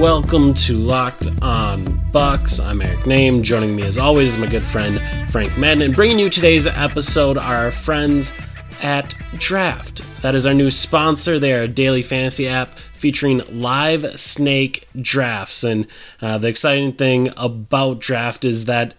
Welcome to Locked On Bucks. I'm Eric Nehm. Joining me as always is my good friend Frank Madden. And bringing you today's episode are our friends at Draft. That is our new sponsor. They are a daily fantasy app featuring live snake drafts. And uh, the exciting thing about Draft is that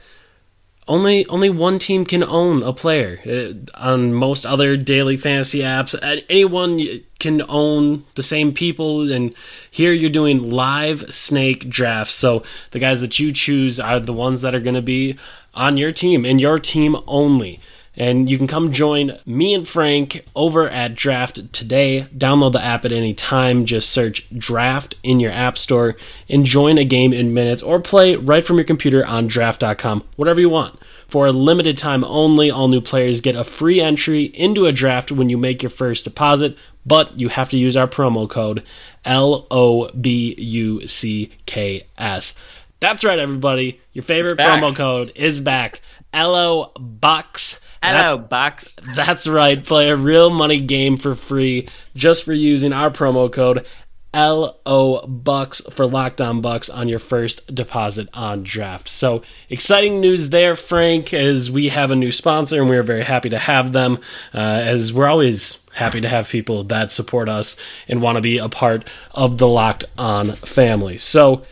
only only one team can own a player. Uh, on most other daily fantasy apps, anyone can own the same people. And here you're doing live snake drafts. So the guys that you choose are the ones that are going to be on your team and your team only. And you can come join me and Frank over at Draft today. Download the app at any time. Just search Draft in your app store and join a game in minutes or play right from your computer on draft.com, whatever you want. For a limited time only, all new players get a free entry into a draft when you make your first deposit, but you have to use our promo code L O B U C K S. That's right, everybody. Your favorite promo code is back. LO Bucks. Hello, Bucks. That's right. Play a real money game for free just for using our promo code LO Bucks for Locked On Bucks on your first deposit on draft. So exciting news there, Frank, as we have a new sponsor and we are very happy to have them. Uh, as we're always happy to have people that support us and want to be a part of the Locked On family. So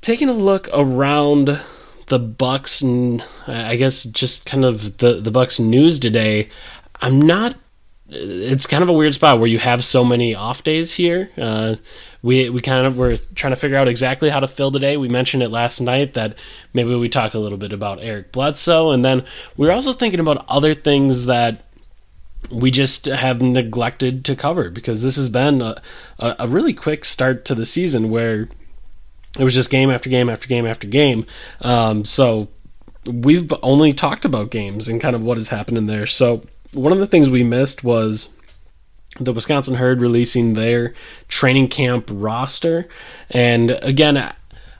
taking a look around the Bucks and I guess just kind of the the Bucks news today, I'm not. It's kind of a weird spot where you have so many off days here. Uh, we we kind of were trying to figure out exactly how to fill today. We mentioned it last night that maybe we talk a little bit about Eric Bledsoe, and then we were also thinking about other things that we just have neglected to cover because this has been a, a really quick start to the season where it was just game after game after game after game. Um, so we've only talked about games and kind of what has happened in there. So one of the things we missed was the Wisconsin Herd releasing their training camp roster. And again,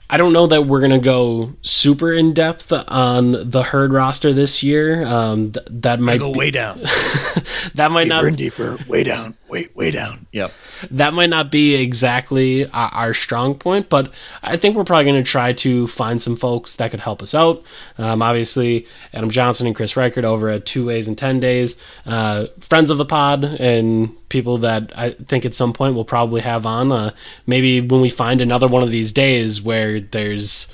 I don't know that we're going to go super in depth on the Herd roster this year. Um, th- that might go be- way down, that might not deeper and deeper, way down, way way down. Yep. that might not be exactly our, our strong point, but I think we're probably going to try to find some folks that could help us out. Um, obviously, Adam Johnson and Chris Reichert over at Two Ways in 10 Days, uh, friends of the pod and people that I think at some point we'll probably have on. Uh, maybe when we find another one of these days where there's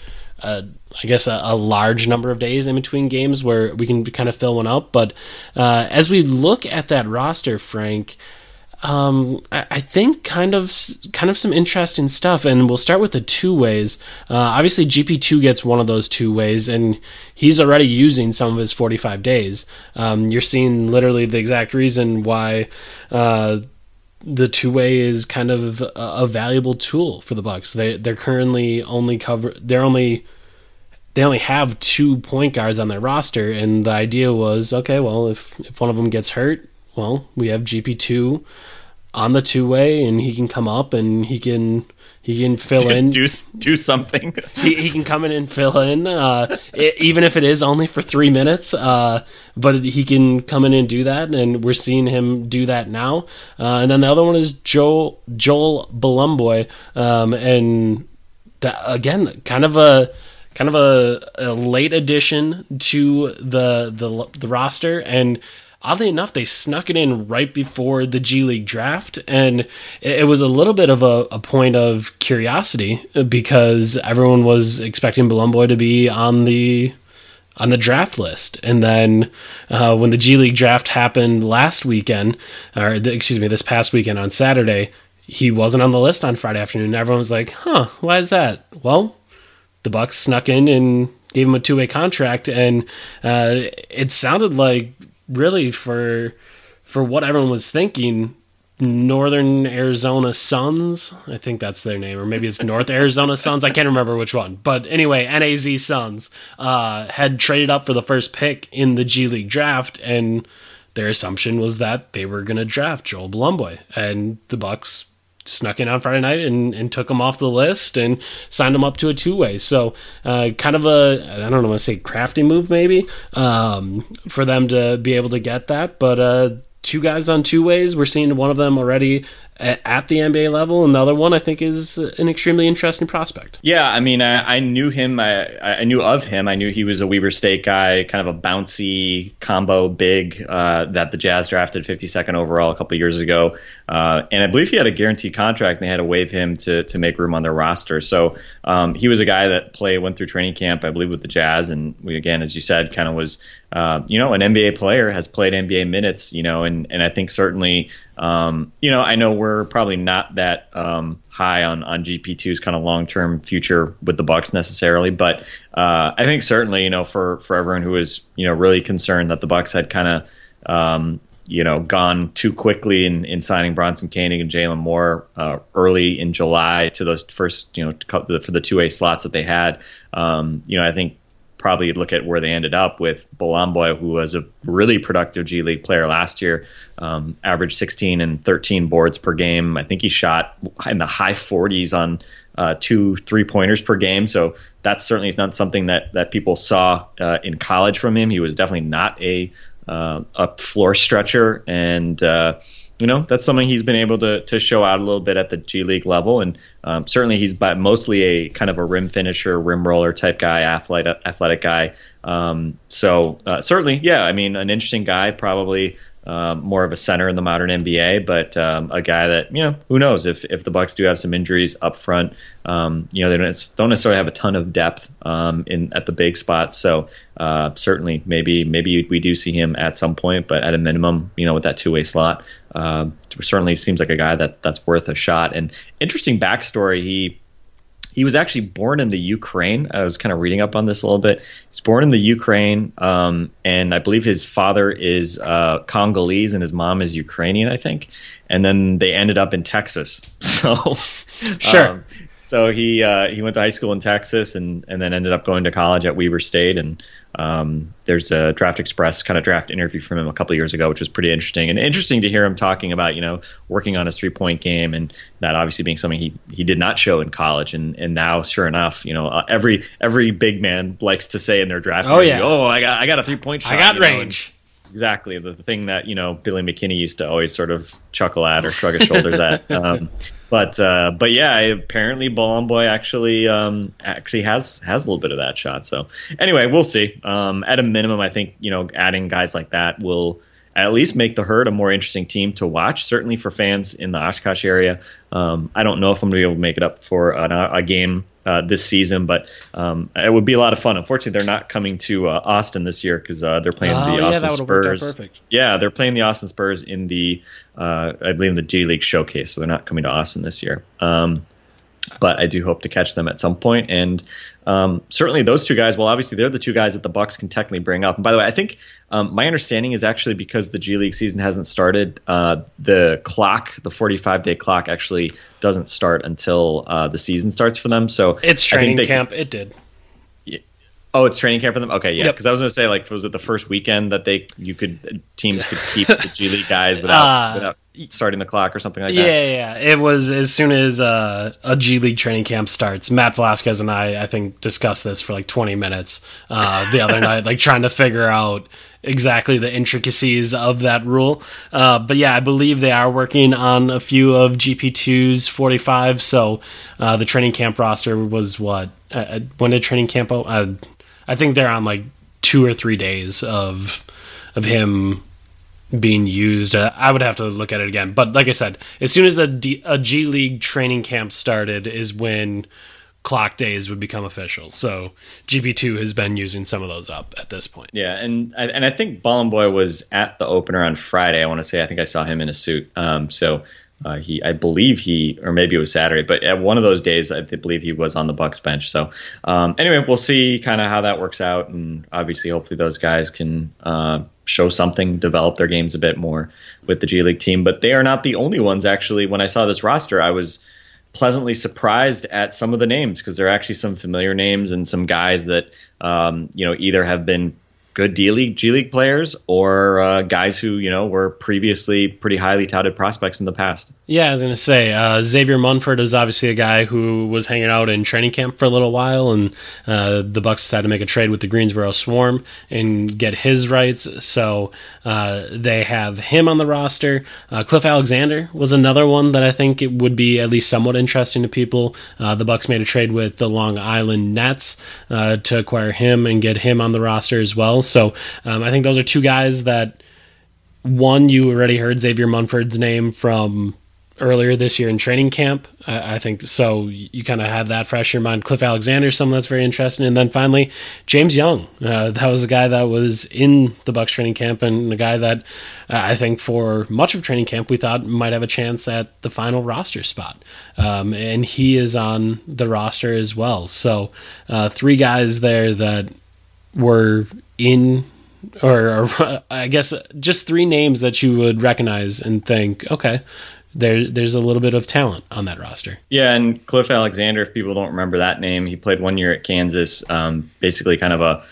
uh, I guess a, a large number of days in between games where we can kind of fill one out. But uh, as we look at that roster, Frank, um, I, I think kind of kind of some interesting stuff, and we'll start with the two ways. Uh, obviously, GP two gets one of those two ways, and he's already using some of his forty five days. Um, you're seeing literally the exact reason why. Uh, the two way is kind of a, a valuable tool for the Bucks. They they're currently only cover they're only they only have two point guards on their roster, and the idea was okay. Well, if if one of them gets hurt, well, we have GP two on the two way, and he can come up and he can he can fill in. do do something. he, he can come in and fill in, uh, i even if it is only for three minutes. Uh, but he can come in and do that, and we're seeing him do that now. Uh, and then the other one is Joel Joel Bolomboy, um, and that again, kind of a kind of a, a late addition to the the the roster and oddly enough, they snuck it in right before the G League draft, and it, was a little bit of a, a point of curiosity because everyone was expecting Bolomboy to be on the on the draft list, and then uh, when the G League draft happened last weekend, or the, excuse me, this past weekend on Saturday. he wasn't on the list on Friday afternoon. Everyone was like, "Huh, why is that?" Well, the Bucks snuck in and gave him a two way contract, and uh, it sounded like really for for what everyone was thinking. Northern Arizona Suns, I think that's their name, or maybe it's North Arizona Suns. I can't remember which one, but anyway, NAZ Suns uh, had traded up for the first pick in the G League draft, and their assumption was that they were going to draft Joel Bolomboy, and the Bucks snuck in on Friday night and, and took him off the list and signed him up to a two way. So, uh, kind of a, I don't know, want to say crafty move maybe um, for them to be able to get that. But uh, two guys on two ways, we're seeing one of them already at the NBA level, and the other one I think is an extremely interesting prospect. Yeah, I mean, I, I knew him. I, I knew of him. I knew he was a Weber State guy, kind of a bouncy combo big uh, that the Jazz drafted 52nd overall a couple years ago, uh, and I believe he had a guaranteed contract, and they had to waive him to to make room on their roster. So um, he was a guy that played went through training camp, I believe, with the Jazz, and we again, as you said, kind of was uh, you know an NBA player has played NBA minutes, you know, and and I think certainly um, you know, I know we're probably not that um, high on on GP2's kind of long term future with the Bucks necessarily, but uh, I think certainly, you know, for for everyone who was you know really concerned that the Bucks had kind of um, you know gone too quickly in, in signing Bronson Koenig and Jalen Moore uh, early in July to those first you know for the two A slots that they had. Um, you know, I think probably look at where they ended up with Bolomboy, who was a really productive G League player last year, um, averaged 16 and 13 boards per game. I think he shot in the high 40s on uh, two three pointers per game. So that's certainly not something that that people saw uh, in college from him. He was definitely not a uh, a floor stretcher and uh, you know that's something he's been able to to show out a little bit at the G League level, and um, certainly he's mostly a kind of a rim finisher, rim roller type guy, athletic athletic guy. Um, so uh, certainly, yeah, I mean, an interesting guy, probably um, more of a center in the modern NBA, but um, a guy that you know who knows if if the Bucks do have some injuries up front, um, you know they don't, don't necessarily have a ton of depth um, in at the big spots. So uh, certainly maybe maybe we do see him at some point, but at a minimum, you know with that two way slot, uh, certainly seems like a guy that that's worth a shot. And interesting backstory, he he was actually born in the Ukraine. I was kind of reading up on this a little bit. He's born in the Ukraine, um, and I believe his father is uh, Congolese and his mom is Ukrainian, I think. And then they ended up in Texas. So, sure. Um, so he uh, he went to high school in Texas and and then ended up going to college at Weber State. And um, there's a Draft Express kind of draft interview from him a couple years ago, which was pretty interesting. And interesting to hear him talking about you know working on his three point game and that obviously being something he he did not show in college. And and now sure enough you know uh, every every big man likes to say in their draft oh interview, yeah. Oh I got I got a three point shot I got range. Know, exactly the thing that you know Billy McKinney used to always sort of chuckle at or shrug his shoulders at. Um, but uh, but yeah, apparently Bolomboy actually um, actually has has a little bit of that shot. So anyway, we'll see. Um, at a minimum, I think you know adding guys like that will at least make the herd a more interesting team to watch. Certainly for fans in the Oshkosh area. Um, I don't know if I'm going to be able to make it up for a, a game uh, this season, but um, it would be a lot of fun. Unfortunately, they're not coming to uh, Austin this year because uh, they're playing oh, the yeah, Austin Spurs. Yeah, they're playing the Austin Spurs in the uh, I believe in the G League Showcase, so they're not coming to Austin this year. Um, but I do hope to catch them at some point. And um, certainly those two guys. Well, obviously they're the two guys that the Bucks can technically bring up. And by the way, I think um, my understanding is actually because the G League season hasn't started, uh, the clock, the 45 day clock, actually doesn't start until uh, the season starts for them. So it's training camp. Can, it did. Oh, it's training camp for them. Okay, yeah. Because yep. I was gonna say, like, was it the first weekend that they you could teams could keep the G League guys without uh, without starting the clock or something like yeah, that? Yeah, yeah. It was as soon as uh, a G League training camp starts. Matt Velazquez and I, I think, discussed this for like 20 minutes uh, the other night, like trying to figure out exactly the intricacies of that rule. Uh, but yeah, I believe they are working on a few of GP2's 45. So uh, the training camp roster was what? Uh, when did training camp? Uh, I think they're on like two or three days of of him being used. Uh, I would have to look at it again, but like I said, as soon as a, D, a G League training camp started, is when clock days would become official. So GP2 has been using some of those up at this point. Yeah, and and I think Bolomboy was at the opener on Friday. I want to say I think I saw him in a suit. Um, so uh, he, I believe he, or maybe it was Saturday, but at one of those days, I believe he was on the Bucks bench. So um, anyway, we'll see kind of how that works out, and obviously, hopefully, those guys can uh, show something, develop their games a bit more with the G League team. But they are not the only ones. Actually, when I saw this roster, I was pleasantly surprised at some of the names because there are actually some familiar names and some guys that um, you know either have been good D League, G League players, or uh, guys who you know were previously pretty highly touted prospects in the past. Yeah, I was going to say uh, Xavier Munford is obviously a guy who was hanging out in training camp for a little while, and uh, the Bucks decided to make a trade with the Greensboro Swarm and get his rights. So uh, they have him on the roster. Uh, Cliff Alexander was another one that I think it would be at least somewhat interesting to people. Uh, the Bucks made a trade with the Long Island Nets to acquire him and get him on the roster as well. So um, I think those are two guys that one you already heard Xavier Munford's name from earlier this year in training camp. I, I think so. You kind of have that fresh in your mind. Cliff Alexander, someone that's very interesting, and then finally James Young. Uh, that was a guy that was in the Bucks training camp, and a guy that uh, I think for much of training camp we thought might have a chance at the final roster spot. Um, and he is on the roster as well. So uh, three guys there that were in or, or, I guess just three names that you would recognize and think, okay, there there's a little bit of talent on that roster. Yeah, and Cliff Alexander, if people don't remember that name, he played one year at Kansas, um, basically kind of a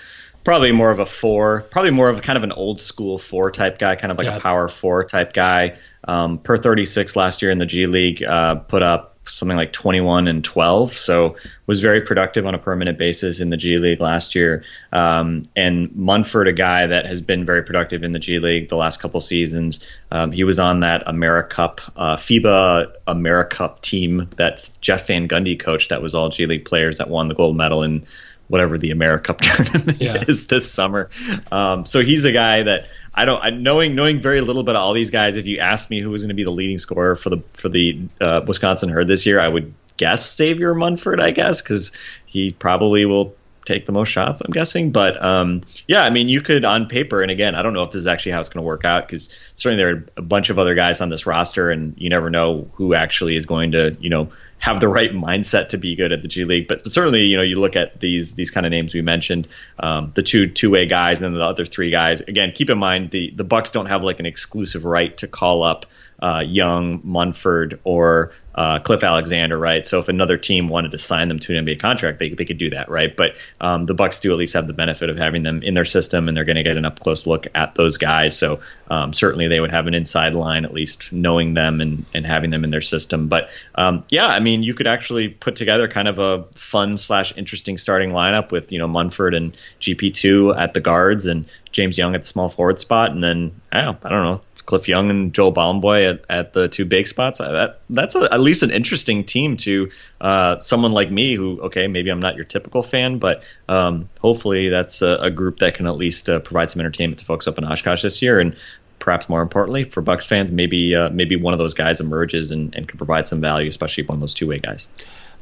probably more of a four, probably more of a kind of an old school four type guy, kind of like yeah. a power four type guy. Um, per 36 last year in the G League, uh, put up something like 21 and 12. So was very productive on a permanent basis in the G League last year. Um, and Munford, a guy that has been very productive in the G League the last couple seasons. Um, he was on that AmeriCup, uh, FIBA AmeriCup team that's Jeff Van Gundy coached. That was all G League players that won the gold medal in whatever the AmeriCup tournament yeah. is this summer. Um, so he's a guy that I don't I, knowing knowing very little about all these guys. If you asked me who was going to be the leading scorer for the for the uh, Wisconsin Herd this year, I would guess Xavier Munford. I guess because he probably will take the most shots. I'm guessing, but um, yeah, I mean, you could on paper, and again, I don't know if this is actually how it's going to work out because certainly there are a bunch of other guys on this roster, and you never know who actually is going to you know have the right mindset to be good at the G League. But certainly, you know, you look at these these kind of names we mentioned, um, the two two way guys and then the other three guys. Again, keep in mind the the Bucks don't have like an exclusive right to call up uh, Young, Munford, or uh, Cliff Alexander, right? So if another team wanted to sign them to an NBA contract, they, they could do that, right? But um, the Bucks do at least have the benefit of having them in their system, and they're going to get an up close look at those guys. So um, certainly they would have an inside line, at least knowing them and, and having them in their system. But um, yeah, I mean, you could actually put together kind of a fun slash interesting starting lineup with you know Munford and GP two at the guards and James Young at the small forward spot, and then I don't, I don't know Cliff Young and Joel Bolomboy at, at the two big spots. That that's a, at least an interesting team to uh, someone like me who okay maybe I'm not your typical fan, but um, hopefully that's a, a, group that can at least uh, provide some entertainment to folks up in Oshkosh this year, and perhaps more importantly for Bucks fans, maybe uh, maybe one of those guys emerges and, and can provide some value, especially one of those two way guys.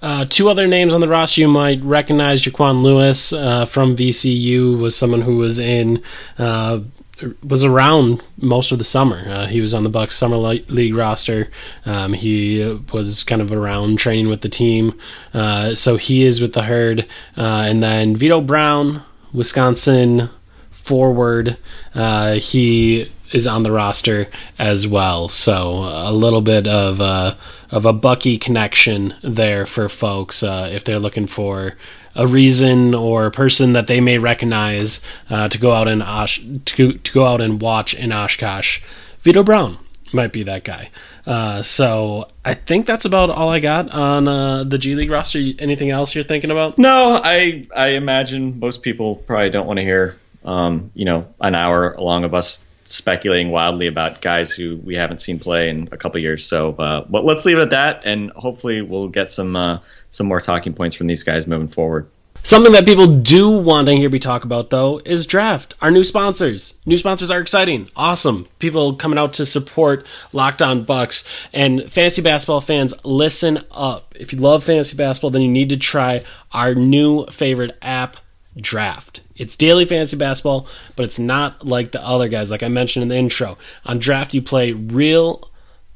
Uh, two other names on the roster you might recognize: JeQuan Lewis uh, from VCU was someone who was in uh, was around most of the summer. Uh, he was on the Bucks summer league roster. Um, he was kind of around training with the team, uh, so he is with the herd. Uh, and then Vito Brown, Wisconsin forward. Uh, he is on the roster as well. So a little bit of a, of a Bucky connection there for folks uh, if they're looking for a reason or a person that they may recognize uh, to go out and Osh- to, to go out and watch in Oshkosh. Vito Brown might be that guy. Uh, so I think that's about all I got on uh, the G League roster. Anything else you're thinking about? No, I I imagine most people probably don't want to hear um, you know an hour along of us speculating wildly about guys who we haven't seen play in a couple years. So, uh, but let's leave it at that, and hopefully we'll get some uh, some more talking points from these guys moving forward. Something that people do want to hear me talk about, though, is Draft. Our new sponsors. New sponsors are exciting, awesome. People coming out to support Locked On Bucks and fantasy basketball fans. Listen up. If you love fantasy basketball, then you need to try our new favorite app, Draft. It's daily fantasy basketball, but it's not like the other guys, like I mentioned in the intro. On Draft, you play real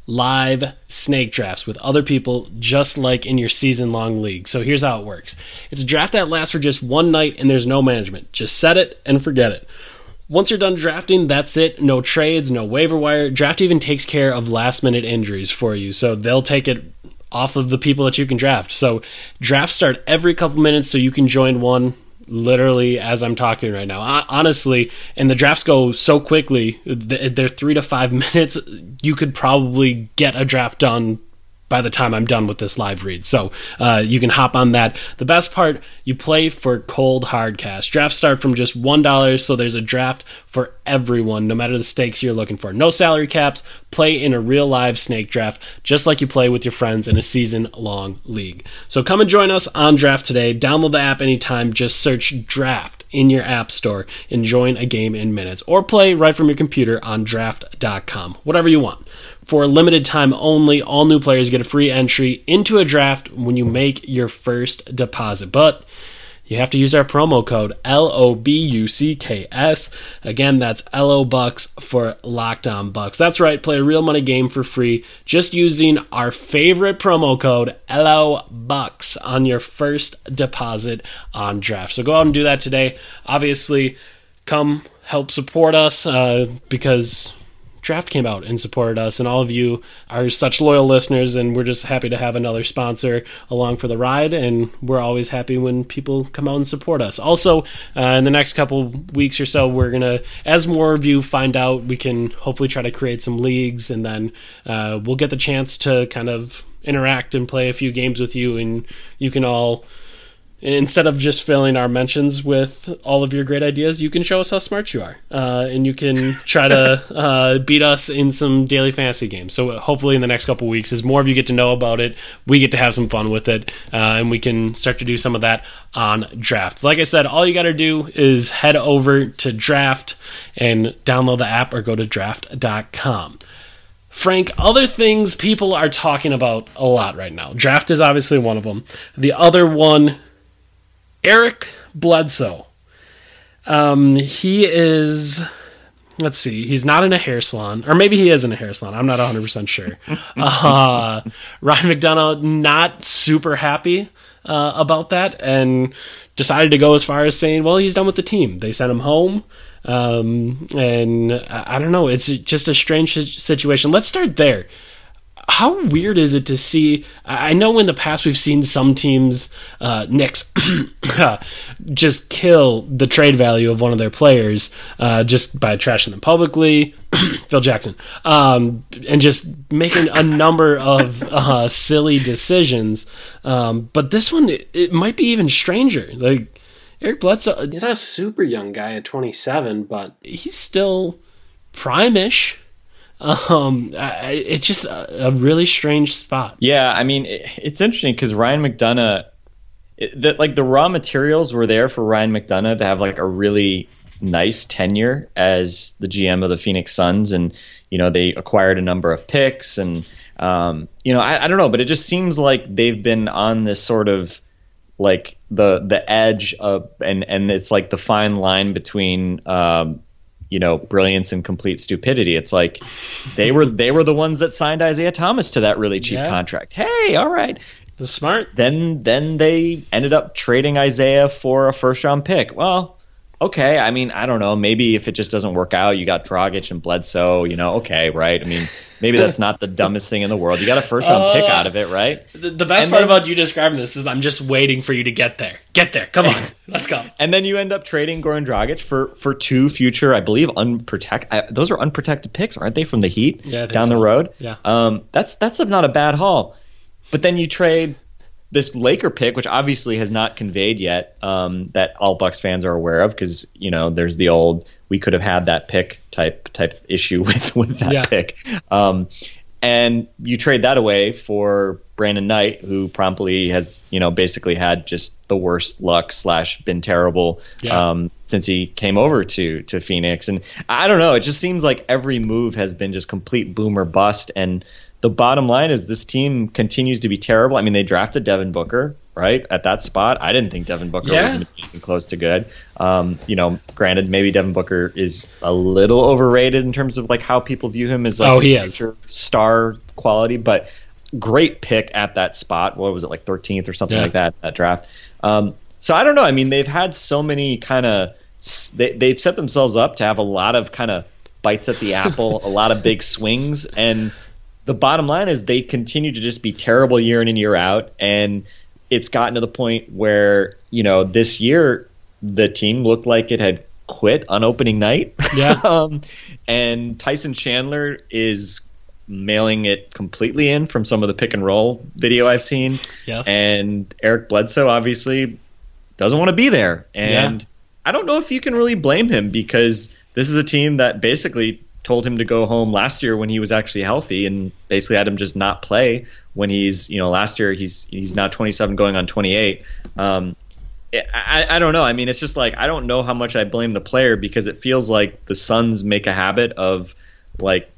live snake drafts with other people just like in your season long league. So here's how it works. It's a draft that lasts for just one night and there's no management. Just set it and forget it. Once you're done drafting, that's it. No trades, no waiver wire. Draft even takes care of last minute injuries for you. So they'll take it off of the people that you can draft. So drafts start every couple minutes so you can join one literally as I'm talking right now. Honestly, and the drafts go so quickly, they're 3 to 5 minutes. You could probably get a draft done by the time I'm done with this live read. So uh, you can hop on that. The best part, you play for cold hard cash. Drafts start from just $1, so there's a draft for everyone, no matter the stakes you're looking for. No salary caps. Play in a real live snake draft, just like you play with your friends in a season long league. So come and join us on Draft today. Download the app anytime. Just search Draft in your app store and join a game in minutes, or play right from your computer on draft.com. Whatever you want. For a limited time only, all new players get a free entry into a draft when you make your first deposit. But you have to use our promo code L O B U C K S. Again, that's L O Bucks for Locked On Bucks. That's right, play a real money game for free just using our favorite promo code L O Bucks on your first deposit on draft. So go out and do that today. Obviously, come help support us uh, because Draft came out and supported us, and all of you are such loyal listeners, and we're just happy to have another sponsor along for the ride, and we're always happy when people come out and support us. Also, uh, in the next couple weeks or so, we're gonna, as more of you find out, we can hopefully try to create some leagues, and then uh, we'll get the chance to kind of interact and play a few games with you, and you can all instead of just filling our mentions with all of your great ideas, you can show us how smart you are, uh, and you can try to uh, beat us in some daily fantasy games. So hopefully, in the next couple weeks, as more of you get to know about it, we get to have some fun with it, uh, and we can start to do some of that on Draft. Like I said, all you got to do is head over to Draft and download the app, or go to Draft.com. Frank, other things people are talking about a lot right now. Draft is obviously one of them. The other one Eric Bledsoe. Um, he is. Let's see. He's not in a hair salon, or maybe he is in a hair salon. I'm not 100 percent sure. Uh, Ryan McDonough not super happy uh, about that, and decided to go as far as saying, "Well, he's done with the team. They sent him home." Um, and I, I don't know. It's just a strange situation. Let's start there how weird is it to see? I know in the past we've seen some teams, uh, Knicks, just kill the trade value of one of their players uh, just by trashing them publicly. Phil Jackson, um, and just making a number of uh, silly decisions. Um, but this one, it, it might be even stranger. Like Eric Bledsoe, he's not a super young guy at 27, but he's still prime-ish um, it's just a, a, really strange spot. Yeah, I mean, it, it's interesting because Ryan McDonough, the, like the raw materials were there for Ryan McDonough to have like a really nice tenure as the GM of the Phoenix Suns, and you know they acquired a number of picks, and um, you know I, I don't know, but it just seems like they've been on this sort of like the the edge of and and it's like the fine line between um, you know brilliance and complete stupidity. It's like they were they were the ones that signed Isaiah Thomas to that really cheap yeah. contract. Hey, all right. The smart. Then then they ended up trading Isaiah for a first round pick. Well, okay. I mean, I don't know. Maybe if it just doesn't work out, you got Dragic and Bledsoe. You know, okay, right? I mean, maybe that's not the dumbest thing in the world. You got a first round uh, pick out of it, right? The, the best and part then, about you describing this is I'm just waiting for you to get there. Get there. Come on, let's go. And then you end up trading Goran Dragic for for two future, I believe, unprotected. Those are unprotected picks, aren't they, from the Heat yeah, down so. the road? Yeah. Um, that's that's not a bad haul. But then you trade this Laker pick, which obviously has not conveyed yet, um, that all Bucks fans are aware of, because you know there's the old we could have had that pick type type issue with with that yeah. pick, um, and you trade that away for Brandon Knight, who promptly has you know basically had just the worst luck slash been terrible yeah. um, since he came over to to Phoenix, and I don't know, it just seems like every move has been just complete boomer bust, and the bottom line is this team continues to be terrible. I mean, they drafted Devin Booker, right? At that spot, I didn't think Devin Booker Yeah. was going to be anything close to good. Um, you know, granted, maybe Devin Booker is a little overrated in terms of like how people view him as like Oh, this he is. future star quality, but great pick at that spot. What was it like 13th or something Yeah. like that that draft? Um, so I don't know. I mean, they've had so many kind of they they've set themselves up to have a lot of kind of bites at the apple, a lot of big swings, and the bottom line is they continue to just be terrible year in and year out, and it's gotten to the point where you know this year the team looked like it had quit on opening night. Yeah. um, and Tyson Chandler is mailing it completely in from some of the pick and roll video I've seen. Yes. And Eric Bledsoe obviously doesn't want to be there. And Yeah. I don't know if you can really blame him because this is a team that basically told him to go home last year when he was actually healthy and basically had him just not play when he's, you know, last year he's he's now 27 going on 28. Um, I, I don't know. I mean, it's just like I don't know how much I blame the player because it feels like the Suns make a habit of like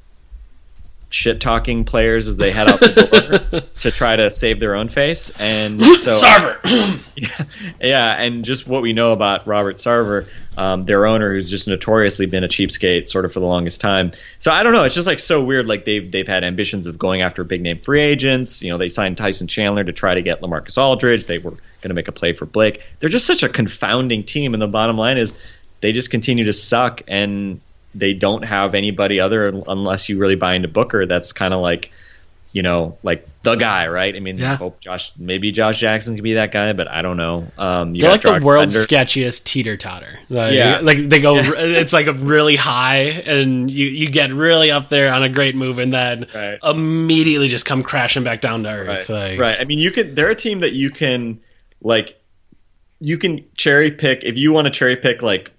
shit talking players as they head out the door to try to save their own face. And so Sarver. yeah, yeah, and just what we know about Robert Sarver, um, their owner, who's just notoriously been a cheapskate, sort of for the longest time. So I don't know. It's just like so weird. Like they've they've had ambitions of going after big name free agents. You know, they signed Tyson Chandler to try to get LaMarcus Aldridge. They were going to make a play for Blake. They're just such a confounding team. And the bottom line is, they just continue to suck, and they don't have anybody other unless you really buy into Booker. That's kind of like you know, like the guy, right? I mean, Yeah. I hope Josh, maybe Josh Jackson could be that guy, but I don't know. Um, They're like the world's Bender. sketchiest teeter totter. Like, Yeah. like they go, it's like a really high, and you you get really up there on a great move, and then Right. immediately just come crashing back down to earth. right, Like, right. I mean, you could. They're a team that you can like. You can cherry pick if you want to cherry pick like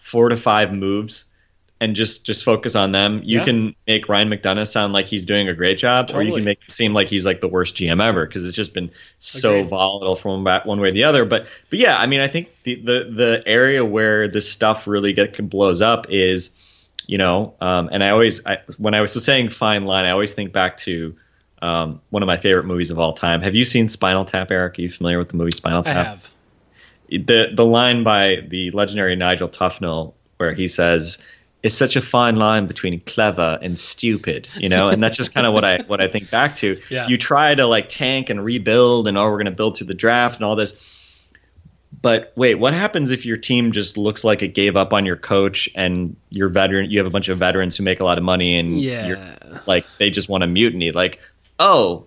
four to five moves and just just focus on them. You Yeah. can make Ryan McDonough sound like he's doing a great job, or you can make him seem like he's like the worst GM ever because it's just been so volatile from one way or the other. But but yeah, I mean, I think the the the area where this stuff really get blows up is you know, um, and I always, I, when I was saying fine line, I always think back to um, one of my favorite movies of all time. Have you seen Spinal Tap, Eric? Are you familiar with the movie Spinal I Tap? have. The the line by the legendary Nigel Tufnel where he says, "It's such a fine line between clever and stupid," you know, and that's just kind of what I what I think back to. Yeah. You try to like tank and rebuild, and oh, we're going to build through the draft and all this. But wait, what happens if your team just looks like it gave up on your coach and your veteran? You have a bunch of veterans who make a lot of money, and you're Yeah. like they just want to mutiny. Like, oh,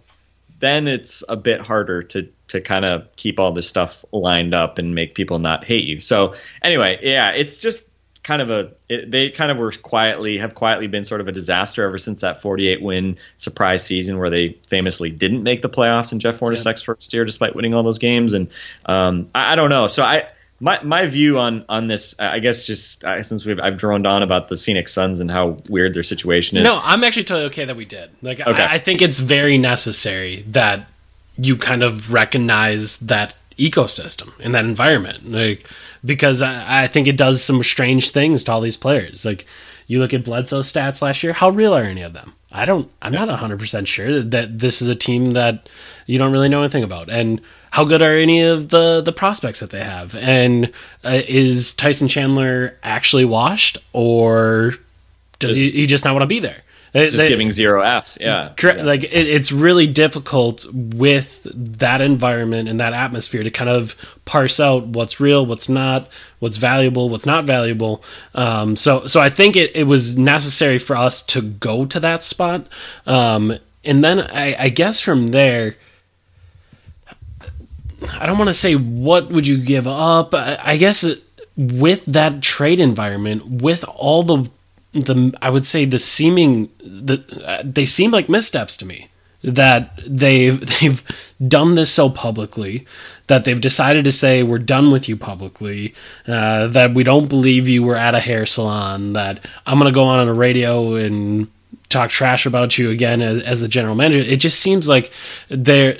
then it's a bit harder to to kind of keep all this stuff lined up and make people not hate you. So anyway, yeah, it's just kind of a it, they kind of were quietly have quietly been sort of a disaster ever since that 48 win surprise season where they famously didn't make the playoffs in Jeff Hornacek's first year despite winning all those games and um, I, I don't know so I my my view on on this I guess just since we've I've droned on about this Phoenix Suns and how weird their situation is No, I'm actually totally okay that we did. Like, Okay. I, I think it's very necessary that you kind of recognize that ecosystem in that environment, like because I, I think it does some strange things to all these players. Like, you look at Bledsoe's stats last year. How real are any of them? I don't. I'm not 100 percent sure that this is a team that you don't really know anything about, and how good are any of the the prospects that they have? And uh, is Tyson Chandler actually washed, or does he, he just not want to be there? Just they- giving zero Fs yeah Correct. Like it, it's really difficult with that environment and that atmosphere to kind of parse out what's real, what's not, what's valuable, what's not valuable. Um, so, so I think it, it was necessary for us to go to that spot, um, and then I, I guess from there. I don't want to say what would you give up. I, I guess with that trade environment, with all the the I would say the seeming the uh, they seem like missteps to me that they've they've done this so publicly that they've decided to say we're done with you publicly uh, that we don't believe you were at a hair salon that I'm gonna go on on a radio and talk trash about you again as, as the general manager. It just seems like there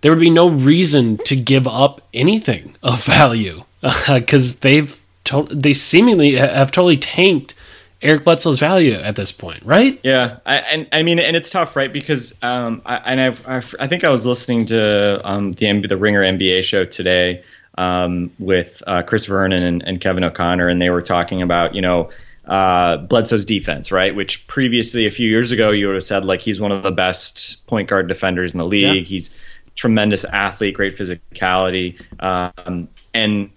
there would be no reason to give up anything of value because they've to- they seemingly have totally tanked Eric Bledsoe's value at this point, right? Yeah, I, and I mean, and it's tough, right? Because um, I, and I've, I've, i think I was listening to um, the the Ringer NBA show today um, with uh, Chris Vernon and, and Kevin O'Connor, and they were talking about you know uh, Bledsoe's defense, right? Which previously, a few years ago, you would have said like he's one of the best point guard defenders in the league. Yeah. He's tremendous athlete, great physicality, um, and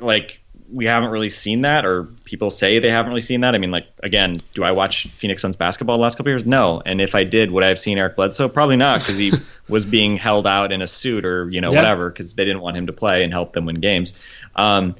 like we haven't really seen that, or people say they haven't really seen that. I mean, like again, do I watch Phoenix Suns basketball the last couple years? No. And if I did, would I have seen Eric Bledsoe? Probably not, because he was being held out in a suit or you know yeah. whatever, because they didn't want him to play and help them win games. Um,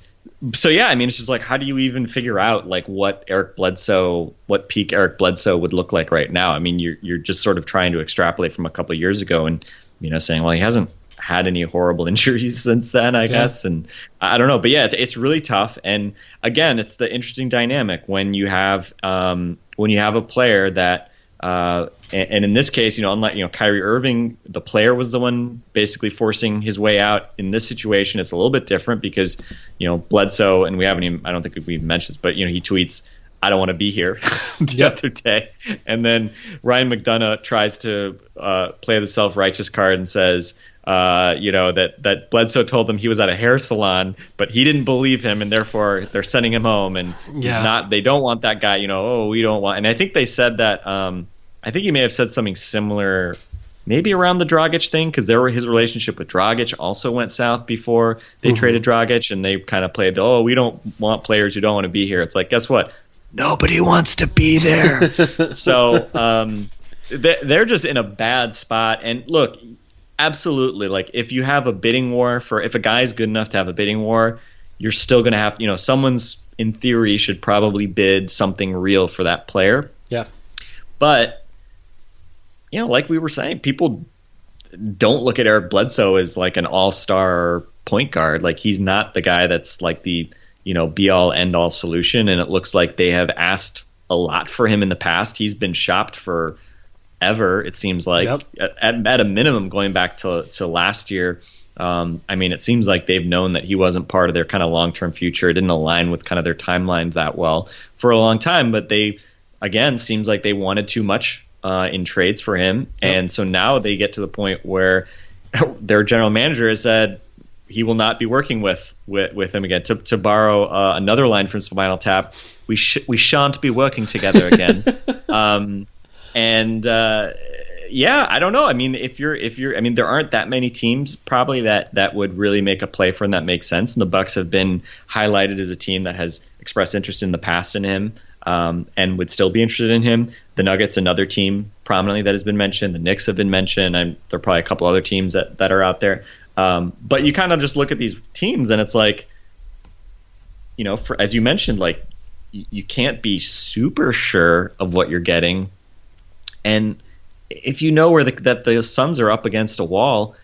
so yeah, I mean, it's just like, how do you even figure out like what Eric Bledsoe, what peak Eric Bledsoe would look like right now? I mean, you're you're just sort of trying to extrapolate from a couple of years ago, and you know, saying, well, he hasn't had any horrible injuries since then, I yeah. guess. And I don't know, but yeah, it's, it's really tough. And again, it's the interesting dynamic when you have um, when you have a player that. Uh, and, and, in this case, you know, unlike you know Kyrie Irving, the player was the one basically forcing his way out. In this situation, it's a little bit different because you know Bledsoe, and we haven't even I don't think we've mentioned this, but you know he tweets, "I don't want to be here" the yep. other day, and then Ryan McDonough tries to uh, play the self righteous card and says, uh, you know that that Bledsoe told them he was at a hair salon, but he didn't believe him, and therefore they're sending him home. And yeah. he's not. They don't want that guy. You know, oh, we don't want. And I think they said that. Um, I think he may have said something similar, maybe around the Dragic thing, because there were his relationship with Dragic also went south before they mm-hmm. traded Dragic, and they kind of played the oh, we don't want players who don't want to be here. It's like guess what? Nobody wants to be there. so um, they're just in a bad spot. And look, absolutely. Like if you have a bidding war for if a guy's good enough to have a bidding war you're still going to have you know someone's in theory should probably bid something real for that player. Yeah. But you know like we were saying people don't look at Eric Bledsoe as like an all-star point guard. Like he's not the guy that's like the you know be all end all solution. And it looks like they have asked a lot for him in the past. He's been shopped for ever. It seems like yep. at, at a minimum, going back to to last year. Um, I mean, it seems like they've known that he wasn't part of their kind of long term future. It didn't align with kind of their timeline that well for a long time. But they, again, seems like they wanted too much uh, in trades for him, yep. and so now they get to the point where their general manager has said he will not be working with with, with him again. To to borrow uh, another line from Spinal Tap, we sh- we shan't be working together again. um, and uh, yeah, I don't know. I mean, if you're if you're, I mean, there aren't that many teams probably that that would really make a play for him that makes sense. And the Bucks have been highlighted as a team that has expressed interest in the past in him. Um, and would still be interested in him. The Nuggets, another team prominently that has been mentioned. The Knicks have been mentioned, and there are probably a couple other teams that, that are out there. Um, but you kind of just look at these teams, and it's like, you know, for, as you mentioned, like you can't be super sure of what you're getting and if you know where the, that the Suns are up against a wall,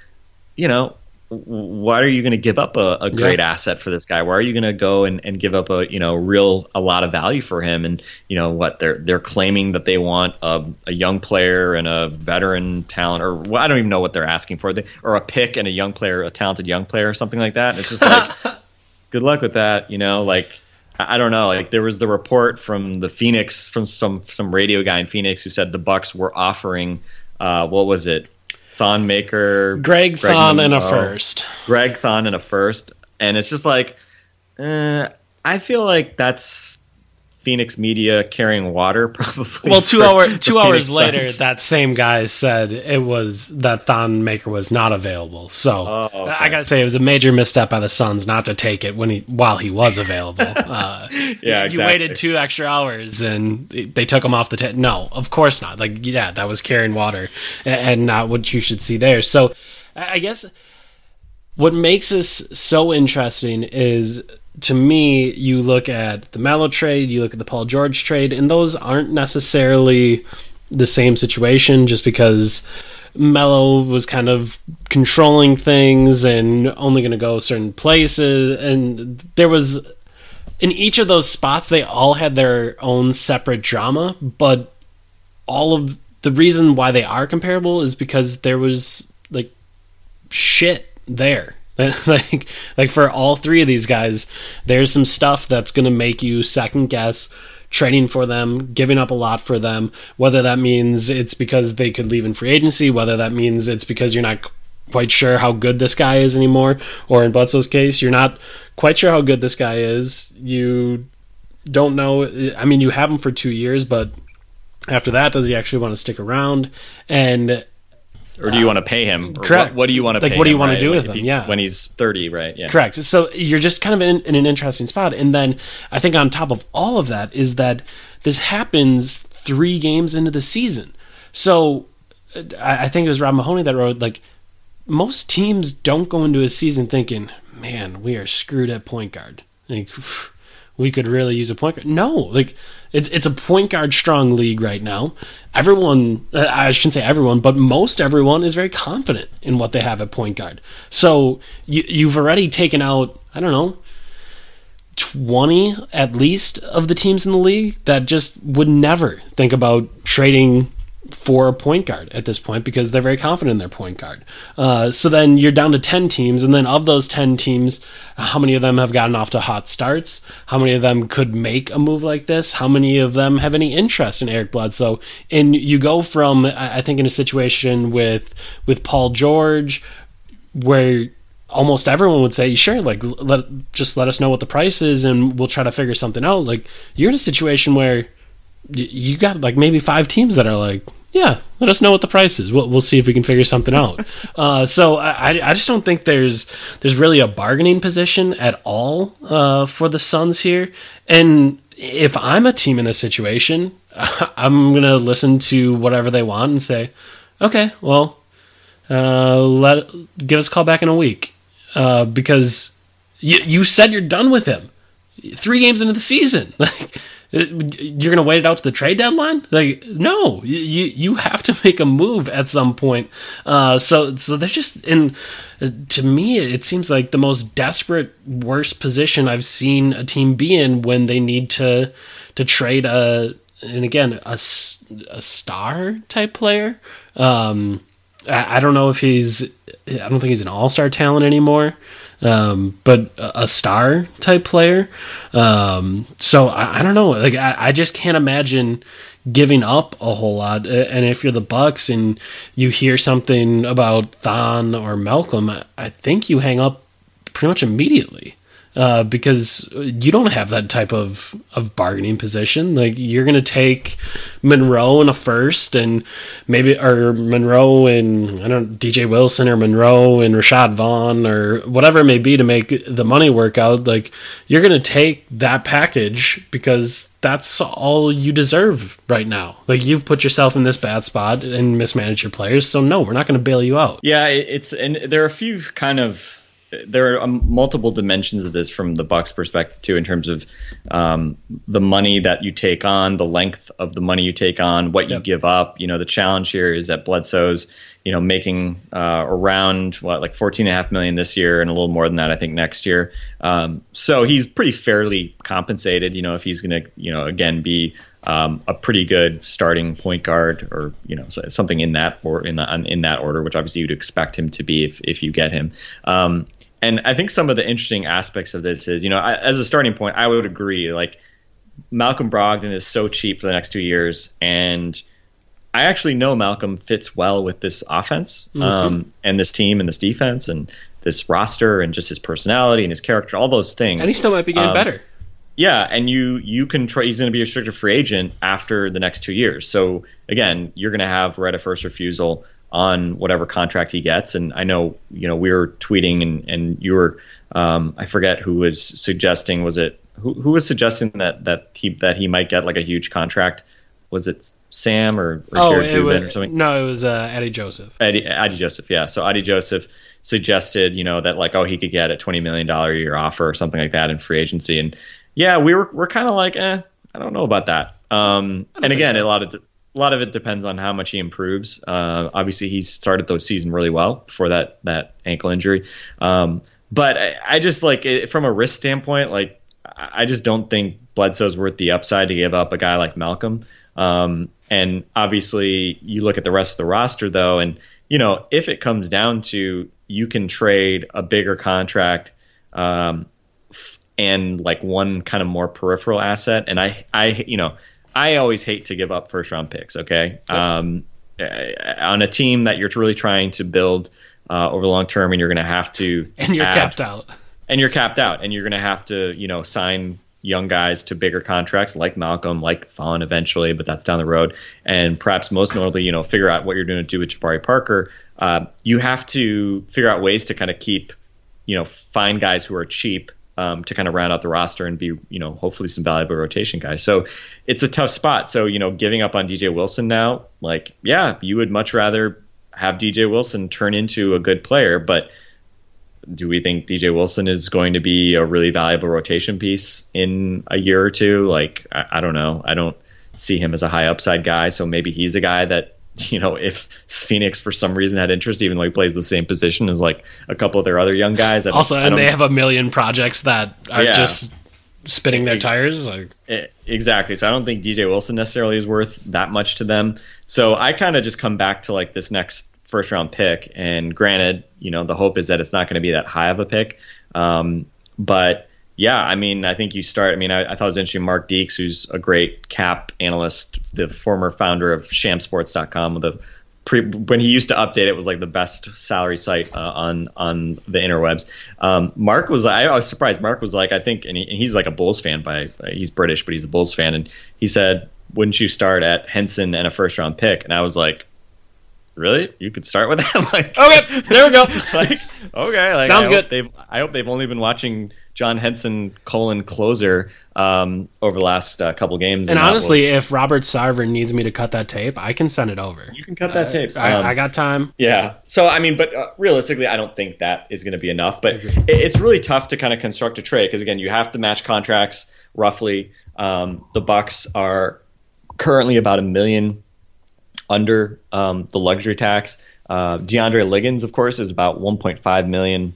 you know, why are you going to give up a, a great yeah. asset for this guy? Why are you going to go and, and give up a you know real a lot of value for him? And you know what they're they're claiming that they want a, a young player and a veteran talent, or well, I don't even know what they're asking for, they, or a pick and a young player, a talented young player, or something like that. And it's just like, good luck with that. You know, like I don't know. Like there was the report from the Phoenix, from some some radio guy in Phoenix who said the Bucks were offering, uh, what was it, Thon Maker, Greg, Greg Thon, and a first, Greg Thon and a first, and it's just like, uh, I feel like that's Phoenix media carrying water, probably. Well, two hour two hours later, Suns. that same guy said it was that Thon Maker was not available. So oh, okay. I gotta say, it was a major misstep by the Suns not to take it when he while he was available. Uh, yeah, you waited two extra hours and they took him off the. T- no, of course not. Like, yeah, that was carrying water, and not what you should see there. So, I guess what makes this so interesting is to me, you look at the Melo trade, you look at the Paul George trade, and those aren't necessarily the same situation just because Melo was kind of controlling things and only going to go certain places. And there was, in each of those spots, they all had their own separate drama, but all of the reason why they are comparable is because there was like shit there like like for all three of these guys there's some stuff that's going to make you second guess trading for them, giving up a lot for them, whether that means it's because they could leave in free agency, whether that means it's because you're not quite sure how good this guy is anymore, or in Bledsoe's case, you're not quite sure how good this guy is. You don't know. I mean, you have him for two years, but after that, does he actually want to stick around? And or do you want to pay him? Or correct. What, what do you want to Like, what do you him, wanna do with him? Yeah. When he's 30, right? Yeah. Correct. So you're just kind of in, in an interesting spot. And then I think on top of all of that is that this happens three games into the season. So uh, I, I think it was Rob Mahoney that wrote like most teams don't go into a season thinking, "Man, we are screwed at point guard." Like we could really use a point guard. No, like it's it's a point guard strong league right now. Everyone, uh, I shouldn't say everyone, but most everyone is very confident in what they have at point guard. So you you've already taken out, I don't know, 20 at least of the teams in the league that just would never think about trading for a point guard at this point because they're very confident in their point guard. Uh, so then you're down to 10 teams, and then of those 10 teams, how many of them have gotten off to hot starts? How many of them could make a move like this? How many of them have any interest in Eric Bledsoe? And you go from, I think, in a situation with with Paul George, where almost everyone would say, sure, like let just let us know what the price is, and we'll try to figure something out. Like you're in a situation where you got like maybe five teams that are like, yeah, let us know what the price is. We'll, we'll see if we can figure something out. uh, so I, I just don't think there's there's really a bargaining position at all uh, for the Suns here. And if I'm a team in this situation, I'm gonna listen to whatever they want and say, okay, well, uh, let give us a call back in a week uh, because you you said you're done with him three games into the season. Like you're gonna wait it out to the trade deadline? Like no, you you have to make a move at some point. Uh, so so they're just in. To me, it seems like the most desperate, worst position I've seen a team be in when they need to to trade a and again a, a star type player. Um, I, I don't know if he's. I don't think he's an all star talent anymore. Um, but a, star type player. Um, so I, I don't know. Like I, I just can't imagine giving up a whole lot. And if you're the Bucks and you hear something about Thon or Malcolm, I think you hang up pretty much immediately. Uh, because you don't have that type of, of bargaining position. Like you're going to take Monroe in a first, and maybe or Monroe and I don't DJ Wilson or Monroe and Rashad Vaughn or whatever it may be to make the money work out. Like you're going to take that package because that's all you deserve right now. Like you've put yourself in this bad spot and mismanaged your players. So no, we're not going to bail you out. Yeah, it's and there are a few kind of there are um, multiple dimensions of this from the Bucks perspective too, in terms of um, the money that you take on, the length of the money you take on, what you Yep. give up. You know, the challenge here is that Bledsoe's you know making uh, around what like fourteen and a half million this year and a little more than that I think next year. Um, so he's pretty fairly compensated. You know, if he's going to you know again be um, a pretty good starting point guard, or you know something in that or in that in that order, which obviously you'd expect him to be if if you get him. Um, and I think some of the interesting aspects of this is, you know, I, as a starting point, I would agree. Like Malcolm Brogdon is so cheap for the next two years, and I actually know Malcolm fits well with this offense um, and this team and this defense and this roster and just his personality and his character, all those things. And he still might be getting Um, better. Yeah, and you you can try. He's going to be a restricted free agent after the next two years. So again, you're going to have right of first refusal on whatever contract he gets. And I know you know we were tweeting and and you were um, I forget who was suggesting was it who who was suggesting that that he that he might get like a huge contract. Was it Sam or, or Oh, Jared it Dubin was, or something? no, it was uh, Eddie Joseph. Eddie, Adi Joseph, yeah. So Eddie Joseph suggested, you know, that like, oh, he could get a twenty million dollar a year offer or something like that in free agency, and yeah, we were we're kind of like, eh, I don't know about that. Um, and again, a lot of a lot of it depends on how much he improves. Uh, obviously, he started the season really well before that that ankle injury. Um, but I, I just like it, from a risk standpoint, like I just don't think Bledsoe's worth the upside to give up a guy like Malcolm. Um, and obviously, you look at the rest of the roster, though, and you know if it comes down to you can trade a bigger contract um, and like one kind of more peripheral asset. And I, I, you know, I always hate to give up first round picks. Okay, um, uh, on a team that you're really trying to build uh, over the long term, and you're going to have to, And you're add- capped out. and you're capped out, and you're going to have to, you know, sign young guys to bigger contracts like Malcolm, like Thon eventually, but that's down the road. And perhaps most notably, you know, figure out what you're going to do with Jabari Parker. Uh, you have to figure out ways to kind of keep, you know, find guys who are cheap um, to kind of round out the roster and be, you know, hopefully some valuable rotation guys. So it's a tough spot. So, you know, giving up on DJ Wilson now, like, yeah, you would much rather have DJ Wilson turn into a good player, but do we think DJ Wilson is going to be a really valuable rotation piece in a year or two? Like, I, I don't know. I don't see him as a high upside guy. So maybe he's a guy that, you know, if Phoenix for some reason had interest, even though he plays the same position as like a couple of their other young guys. Also, and they have a million projects that are Yeah. just spinning their tires. Like, Eh, Exactly. So I don't think DJ Wilson necessarily is worth that much to them. So I kind of just come back to like this next first round pick. And granted, you know, the hope is that it's not going to be that high of a pick. Um, but yeah, I mean, I think you start. I mean, I, I thought it was interesting. Mark Deeks, who's a great cap analyst, the former founder of Shamsports.com, the pre, when he used to update it was like the best salary site uh, on on the interwebs. Um, Mark was I was surprised. Mark was like I think, and, he, and he's like a Bulls fan by he's British, but he's a Bulls fan, and he said, "Wouldn't you start at Henson and a first round pick?" And I was like. Really? You could start with that? like, Okay, there we go. like, okay, like, Sounds I good. They've, I hope they've only been watching John Henson colon closer um, over the last uh, couple games. and honestly, if Robert Sarver needs me to cut that tape, I can send it over. you can cut that tape. I, Um, I got time. Yeah. So I mean, but uh, realistically, I don't think that is going to be enough. But it, it's really tough to kind of construct a trade because again, you have to match contracts roughly. Um, the Bucks are currently about a million under um, the luxury tax. Uh, DeAndre Liggins, of course, is about 1.5 million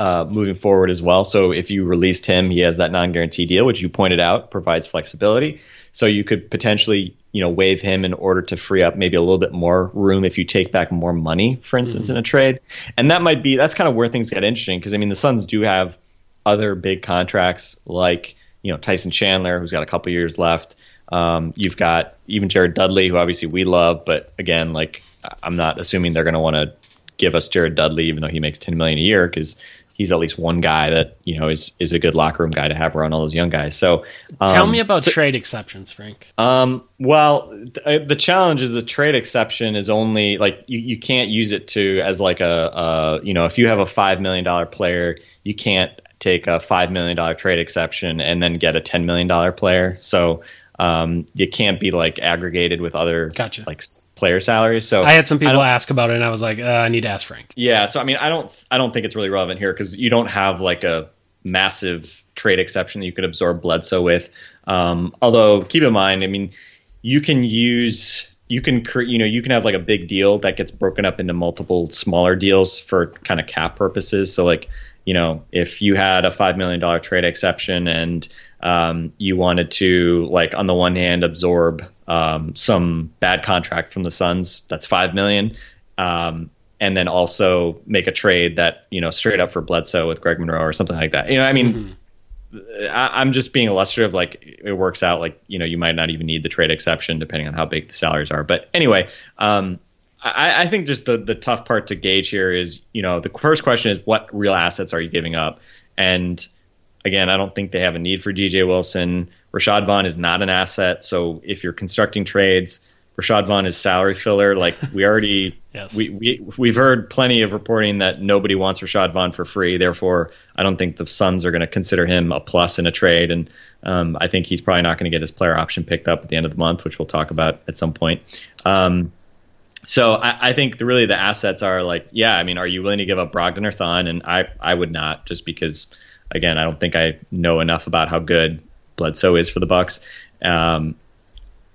uh, moving forward as well. So if you released him, he has that non-guarantee deal, which you pointed out provides flexibility. So you could potentially, you know, waive him in order to free up maybe a little bit more room if you take back more money, for instance, in a trade. And that might be that's kind of where things get interesting because I mean the Suns do have other big contracts like you know Tyson Chandler, who's got a couple years left. Um, you've got even Jared Dudley, who obviously we love, but again, like I'm not assuming they're going to want to give us Jared Dudley, even though he makes 10 million a year, because he's at least one guy that you know is is a good locker room guy to have around all those young guys. So um, Tell me about trade exceptions, Frank. um, well, th- the challenge is the trade exception is only like you, you can't use it to as like a, a you know if you have a five million dollar player, you can't take a five million dollar trade exception and then get a ten million dollar player. So um, you can't be like aggregated with other Gotcha. like player salaries. So I had some people ask about it, and I was like, uh, I need to ask Frank. yeah, so I mean, I don't, I don't think it's really relevant here because you don't have like a massive trade exception that you could absorb Bledsoe with. Um, although, keep in mind, I mean, you can use, you can, cre- you know, you can have like a big deal that gets broken up into multiple smaller deals for kind of cap purposes. So, like, you know, if you had a five million dollar trade exception and um, you wanted to, like, on the one hand, absorb um, some bad contract from the Suns, that's five million. Um, and then also make a trade that you know straight up for Bledsoe with Greg Monroe or something like that. You know, I mean, I, I'm just being illustrative. Like it works out. Like you know, you might not even need the trade exception depending on how big the salaries are. But anyway, um, I, I think just the the tough part to gauge here is you know the first question is what real assets are you giving up? And again, I don't think they have a need for DJ Wilson. Rashad Vaughn is not an asset. So if you're constructing trades, Rashad Vaughn is salary filler. Like we already, Yes. we, we we've heard plenty of reporting that nobody wants Rashad Vaughn for free. Therefore, I don't think the Suns are going to consider him a plus in a trade. And um, I think he's probably not going to get his player option picked up at the end of the month, which we'll talk about at some point. Um, so I, I think the, really the assets are like, yeah, I mean, are you willing to give up Brogdon or Thon? And I, I would not, just because, again, I don't think I know enough about how good Bledsoe is for the Bucks, um,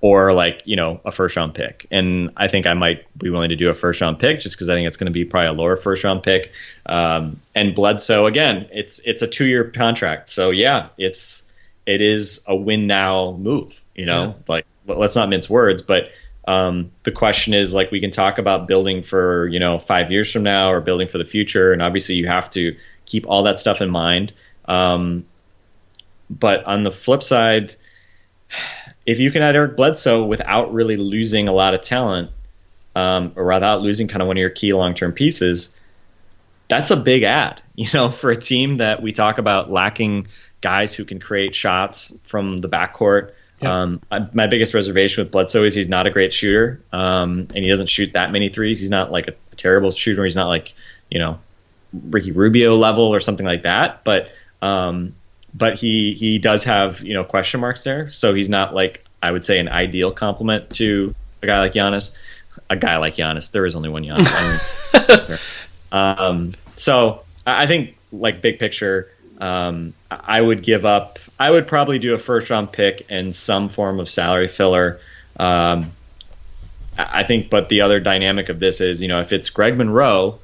or like you know a first round pick. And I think I might be willing to do a first round pick just because I think it's going to be probably a lower first round pick. Um, and Bledsoe again, it's it's a two year contract, so yeah, it's it is a win now move. You know, Yeah. like let- let's not mince words, but um, the question is like we can talk about building for you know five years from now or building for the future, and obviously you have to keep all that stuff in mind. Um, but on the flip side, if you can add Eric Bledsoe without really losing a lot of talent, um, or without losing kind of one of your key long term pieces, that's a big ad, you know, for a team that we talk about lacking guys who can create shots from the backcourt. Um, I, my biggest reservation with Bledsoe is he's not a great shooter, um, and he doesn't shoot that many threes. He's not like a, a terrible shooter. He's not like you know Ricky Rubio level or something like that. But um, but he he does have you know question marks there. So he's not like I would say an ideal complement to a guy like Giannis. A guy like Giannis, there is only one Giannis. Um, so I think like big picture, um, I would give up. I would probably do a first round pick and some form of salary filler. Um, I think, but the other dynamic of this is, you know, if it's Greg Monroe,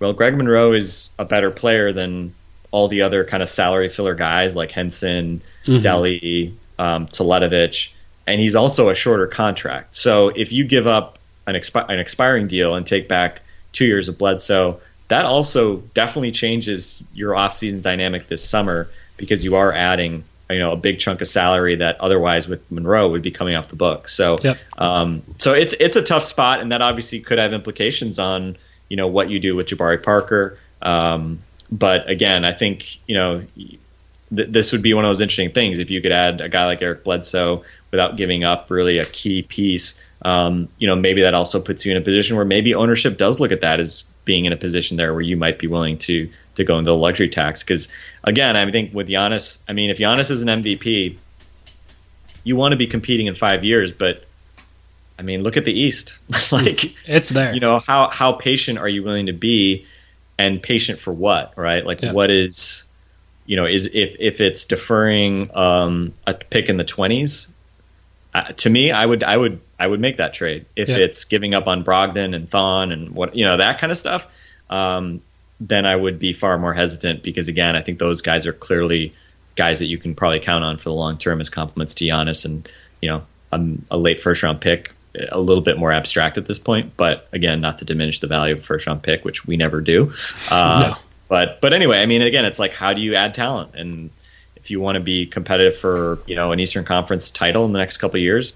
well, Greg Monroe is a better player than all the other kind of salary filler guys like Henson, Delly, um, Teletovich, and he's also a shorter contract. So if you give up an, expi- an expiring deal and take back two years of Bledsoe, that also definitely changes your offseason dynamic this summer because you are adding you know a big chunk of salary that otherwise with Monroe would be coming off the book. So Yep. um, so it's it's a tough spot, and that obviously could have implications on you know what you do with Jabari Parker. Um, but again, I think you know th- this would be one of those interesting things if you could add a guy like Eric Bledsoe without giving up really a key piece. Um, you know, maybe that also puts you in a position where maybe ownership does look at that as being in a position there where you might be willing to to go into the luxury tax. Because again, I think with Giannis, I mean, if Giannis is an MVP, you want to be competing in five years, but I mean, look at the East. like, It's there. you know, how how patient are you willing to be, and patient for what, right? Like, Yeah. what is, you know, is if if it's deferring um, a pick in the twenties, uh, to me, I would I would I would make that trade. If Yeah. it's giving up on Brogdon and Thon and what you know that kind of stuff, um, then I would be far more hesitant because again, I think those guys are clearly guys that you can probably count on for the long term as complements to Giannis, and you know, um, a late first round pick, a little bit more abstract at this point, but again, not to diminish the value of a first round pick, which we never do. Uh, No. But but anyway, I mean, again, it's like how do you add talent and if you want to be competitive for you know an Eastern Conference title in the next couple of years,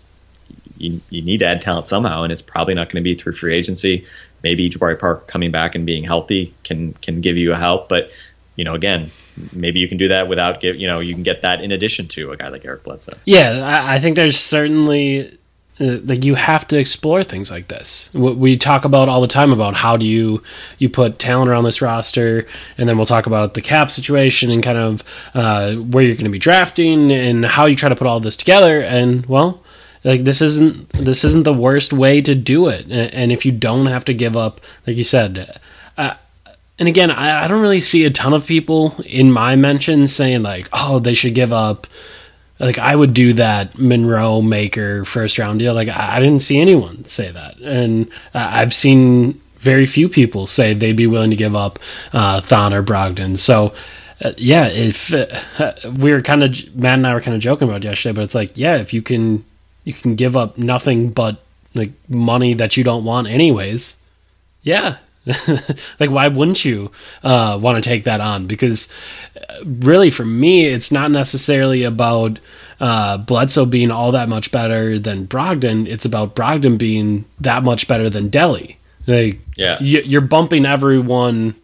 you, you need to add talent somehow, and it's probably not going to be through free agency. Maybe Jabari Park coming back and being healthy can can give you a help, but you know, again, maybe you can do that without give you know you can get that in addition to a guy like Eric Bledsoe. Yeah, I, I think there's certainly like you have to explore things like this. We talk about all the time about how do you you put talent around this roster, and then we'll talk about the cap situation and kind of uh, where you're going to be drafting and how you try to put all this together. And well, like this isn't this isn't the worst way to do it. And, and if you don't have to give up, like you said. Uh, and again, I, I don't really see a ton of people in my mentions saying like, "Oh, they should give up." Like I would do that Monroe Maker first round deal. Like I, didn't see anyone say that, and I've seen very few people say they'd be willing to give up uh, Thon or Brogdon. So. Uh, yeah, if uh, we were kind of Matt and I were kind of joking about yesterday, but it's like, yeah, if you can, you can give up nothing but like money that you don't want anyways. Yeah, like why wouldn't you uh, want to take that on because uh, really for me it's not necessarily about uh, bledsoe being all that much better than brogdon it's about brogdon being that much better than Delly like Yeah. you're bumping everyone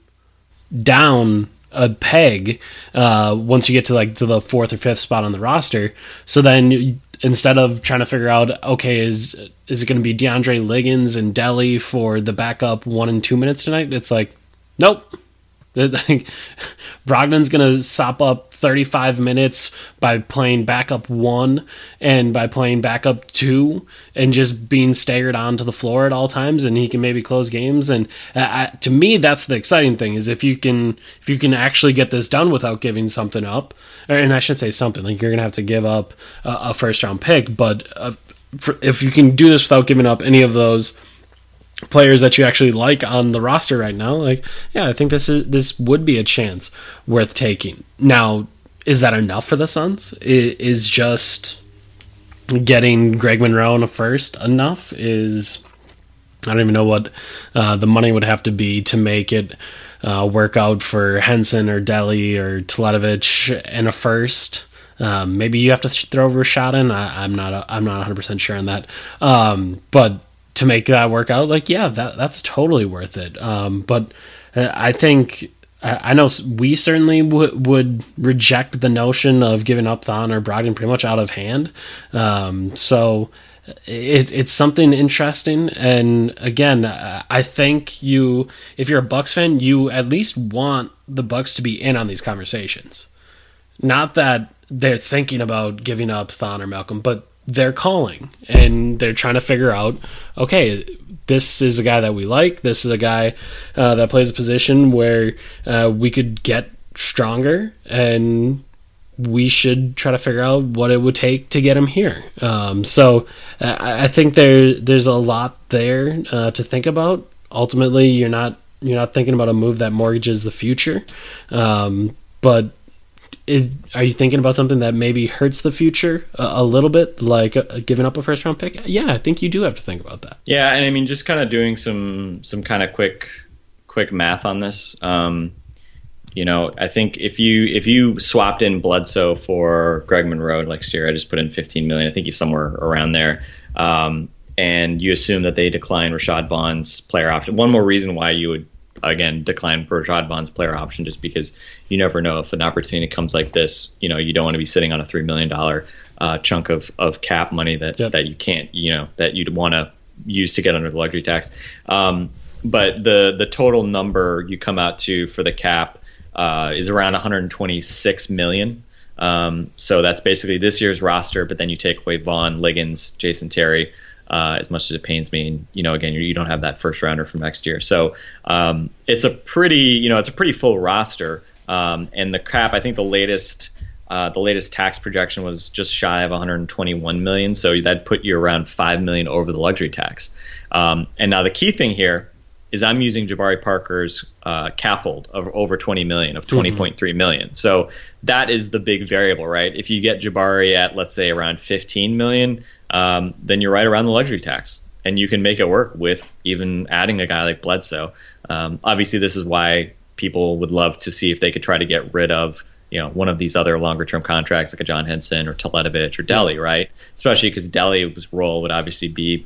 down a peg uh, once you get to like to the fourth or fifth spot on the roster. So then you- instead of trying to figure out okay is is it going to be DeAndre Liggins and Delly for the backup one and two minutes tonight? It's like nope. Brogdon's going to sop up 35 minutes by playing backup one and by playing backup two and just being staggered onto the floor at all times, and he can maybe close games. And I, to me, that's the exciting thing is if you can if you can actually get this done without giving something up, or, and I should say something like you're to have to give up a, first round pick, but uh, if you can do this without giving up any of those players that you actually like on the roster right now, like yeah, I think this is this would be a chance worth taking. Now, is that enough for the Suns? Is just getting Greg Monroe in a first enough? Is I don't even know what uh, the money would have to be to make it uh, work out for Henson or Delly or Teletovich in a first. Um, maybe you have to th- throw Rashad in. I, I'm not. I'm not 100 percent sure on that. Um, but to make that work out, like yeah, that that's totally worth it. Um, but uh, I think I, know we certainly w- would reject the notion of giving up Thon or Brogdon pretty much out of hand. Um, so it, it's something interesting and again i think you if you're a bucks fan you at least want the bucks to be in on these conversations not that they're thinking about giving up thon or malcolm but they're calling and they're trying to figure out okay this is a guy that we like this is a guy uh, that plays a position where uh, we could get stronger and we should try to figure out what it would take to get him here. Um, so I, I think there there's a lot there uh, to think about. Ultimately, you're not you're not thinking about a move that mortgages the future, um, but is, are you thinking about something that maybe hurts the future a, a little bit, like uh, giving up a first round pick? Yeah, I think you do have to think about that. Yeah, and I mean, just kind of doing some some kind of quick quick math on this. Um, you know, I think if you if you swapped in Bledsoe for Greg Monroe next year, I just put in 15 million. I think he's somewhere around there. Um, and you assume that they decline Rashad Vaughn's player option. One more reason why you would again decline Rashad Vaughn's player option, just because you never know if an opportunity comes like this. You know, you don't want to be sitting on a three million dollar uh, chunk of, of cap money that Yep. that you can't, you know, that you'd want to use to get under the luxury tax. Um, but the the total number you come out to for the cap uh, is around 126 million. Um, so that's basically this year's roster. But then you take away Vaughn, Liggins, Jason Terry. Uh, as much as it pains me, and you know, again, you, don't have that first rounder from next year, so um, it's a pretty, you know, it's a pretty full roster. Um, and the cap, I think the latest, uh, the latest tax projection was just shy of 121 million, so that put you around five million over the luxury tax. Um, and now the key thing here is I'm using Jabari Parker's uh, cap hold of over 20 million of 20.3 million. So that is the big variable, right? If you get Jabari at let's say around 15 million, um, then you're right around the luxury tax, and you can make it work with even adding a guy like Bledsoe. Um, obviously, this is why people would love to see if they could try to get rid of you know one of these other longer term contracts like a John Henson or Teletovich or Delly, right? Especially because Delly's role would obviously be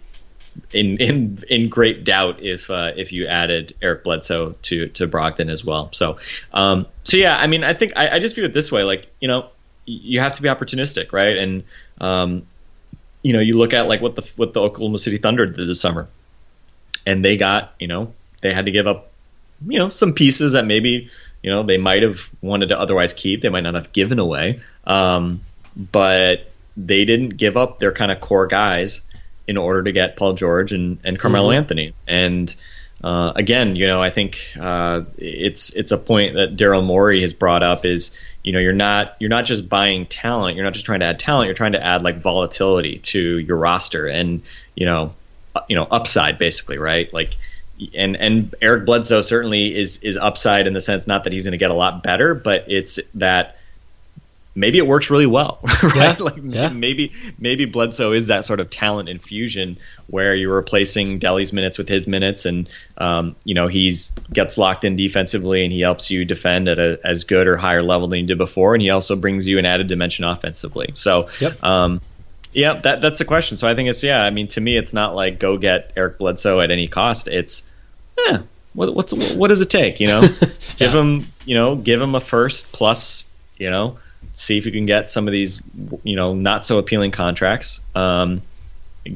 in in in great doubt if uh, if you added Eric Bledsoe to to Brogdon as well. So um, so yeah, I mean, I think I, I just view it this way: like you know, you have to be opportunistic, right? And um, you know, you look at like what the what the Oklahoma City Thunder did this summer, and they got you know they had to give up you know some pieces that maybe you know they might have wanted to otherwise keep, they might not have given away, um, but they didn't give up their kind of core guys in order to get Paul George and, and Carmelo Anthony. And uh, again, you know, I think uh, it's it's a point that Daryl Morey has brought up is you know you're not you're not just buying talent, you're not just trying to add talent, you're trying to add like volatility to your roster and you know uh, you know upside basically, right? Like and and Eric Bledsoe certainly is is upside in the sense not that he's going to get a lot better, but it's that maybe it works really well, right? Yeah, like yeah. maybe maybe Bledsoe is that sort of talent infusion where you're replacing Delly's minutes with his minutes, and um, you know he's gets locked in defensively and he helps you defend at a as good or higher level than you did before, and he also brings you an added dimension offensively. So. Yep. Um, yeah, that that's the question. So I think it's yeah. I mean, to me, it's not like go get Eric Bledsoe at any cost. It's yeah. What what's what does it take? You know, give him you know give him a first plus you know see if you can get some of these you know not so appealing contracts. Um,